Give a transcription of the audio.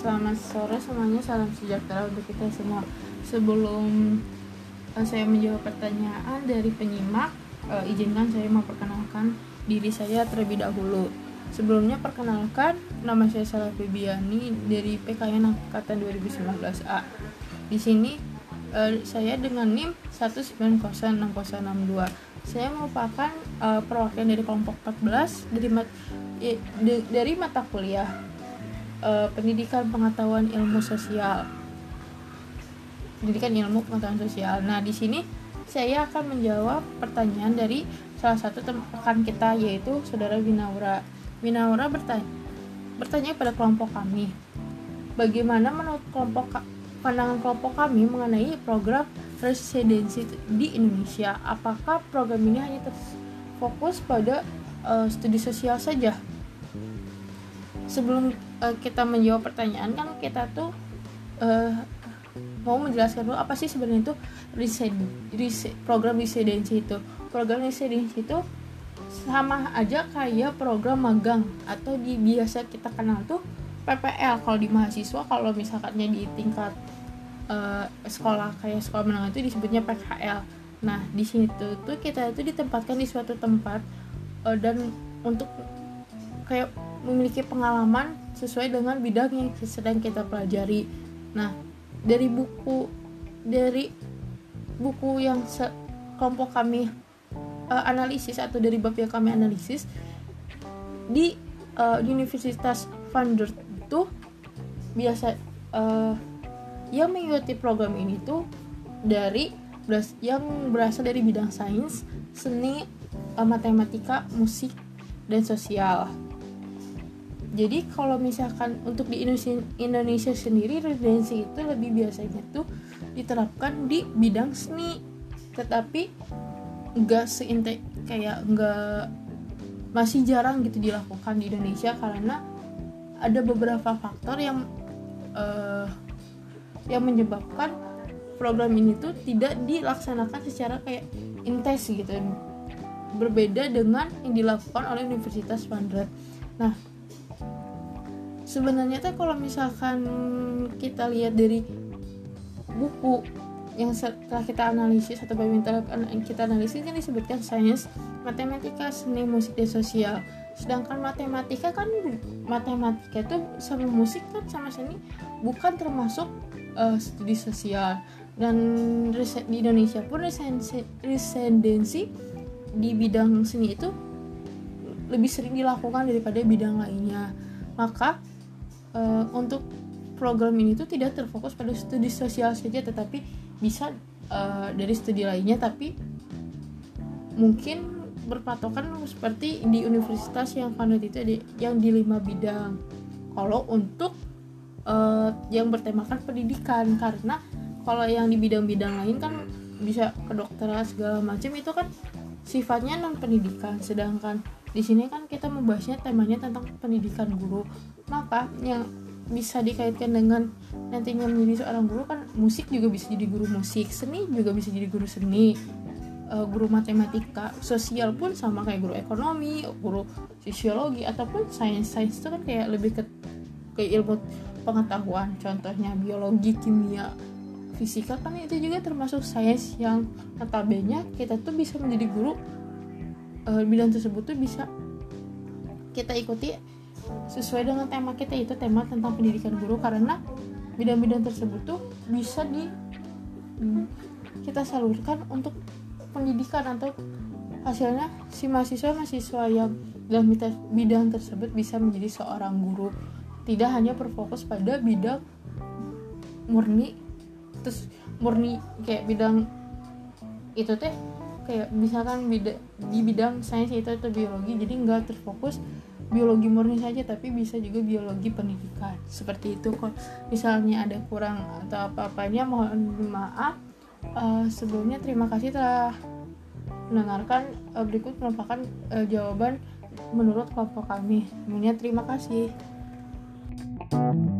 selamat sore semuanya, salam sejahtera untuk kita semua. Sebelum uh, saya menjawab pertanyaan dari penyimak, uh, izinkan saya memperkenalkan diri saya terlebih dahulu. Sebelumnya perkenalkan, nama saya Salah Febiani dari PKN Angkatan 2019A. Di sini uh, saya dengan NIM 1906062. Saya merupakan uh, perwakilan dari kelompok 14 dari mat, eh, dari mata kuliah uh, pendidikan pengetahuan ilmu sosial. Pendidikan ilmu pengetahuan sosial. Nah di sini saya akan menjawab pertanyaan dari salah satu rekan kita yaitu saudara Winaura. Winaura bertanya bertanya pada kelompok kami bagaimana menurut kelompok pandangan kelompok kami mengenai program residensi di Indonesia? Apakah program ini hanya terfokus pada uh, studi sosial saja sebelum uh, kita menjawab pertanyaan kan kita tuh uh, mau menjelaskan dulu apa sih sebenarnya itu riset, riset program residensi itu. Program residensi itu sama aja kayak program magang atau di biasa kita kenal tuh PPL kalau di mahasiswa kalau misalkannya di tingkat uh, sekolah kayak sekolah menengah itu disebutnya PKL nah di situ tuh kita itu ditempatkan di suatu tempat uh, dan untuk kayak memiliki pengalaman sesuai dengan bidang yang sedang kita pelajari. Nah, dari buku dari buku yang kelompok kami uh, analisis atau dari bab yang kami analisis di uh, Universitas Vanderbilt itu biasa uh, yang mengikuti program ini tuh dari yang berasal dari bidang sains, seni, uh, matematika, musik, dan sosial jadi kalau misalkan untuk di Indonesia, sendiri residensi itu lebih biasanya tuh diterapkan di bidang seni tetapi enggak seinte kayak enggak masih jarang gitu dilakukan di Indonesia karena ada beberapa faktor yang uh, yang menyebabkan program ini tuh tidak dilaksanakan secara kayak intens gitu berbeda dengan yang dilakukan oleh Universitas Vanderbilt. Nah, sebenarnya tuh kalau misalkan kita lihat dari buku yang setelah kita analisis atau yang kita analisis kan disebutkan sains, matematika, seni, musik, dan sosial. Sedangkan matematika kan matematika itu sama musik kan sama seni bukan termasuk uh, studi sosial dan riset di Indonesia pun residensi di bidang seni itu lebih sering dilakukan daripada bidang lainnya. Maka uh, untuk program ini tuh tidak terfokus pada studi sosial saja tetapi bisa uh, dari studi lainnya tapi mungkin berpatokan seperti di universitas yang kanut itu ada yang di lima bidang. Kalau untuk uh, yang bertemakan pendidikan karena kalau yang di bidang-bidang lain kan bisa kedokteran segala macam itu kan sifatnya non pendidikan sedangkan di sini kan kita membahasnya temanya tentang pendidikan guru. Maka yang bisa dikaitkan dengan nantinya menjadi seorang guru kan musik juga bisa jadi guru musik seni juga bisa jadi guru seni. Uh, guru matematika sosial pun sama kayak guru ekonomi guru sosiologi ataupun sains sains itu kan kayak lebih ke ke ilmu pengetahuan. Contohnya biologi kimia fisika kan itu juga termasuk sains yang notabene kita tuh bisa menjadi guru uh, bidang tersebut tuh bisa kita ikuti sesuai dengan tema kita itu tema tentang pendidikan guru. Karena bidang-bidang tersebut tuh bisa di hmm, kita salurkan untuk pendidikan atau hasilnya si mahasiswa mahasiswa yang dalam bidang tersebut bisa menjadi seorang guru. Tidak hanya berfokus pada bidang murni terus murni kayak bidang itu teh kayak misalkan di bidang sains itu atau biologi jadi nggak terfokus biologi murni saja tapi bisa juga biologi pendidikan. Seperti itu kok. Misalnya ada kurang atau apa-apanya mohon maaf. Uh, sebelumnya terima kasih telah mendengarkan. Uh, berikut merupakan uh, jawaban menurut kelompok kami. Semuanya terima kasih. thank you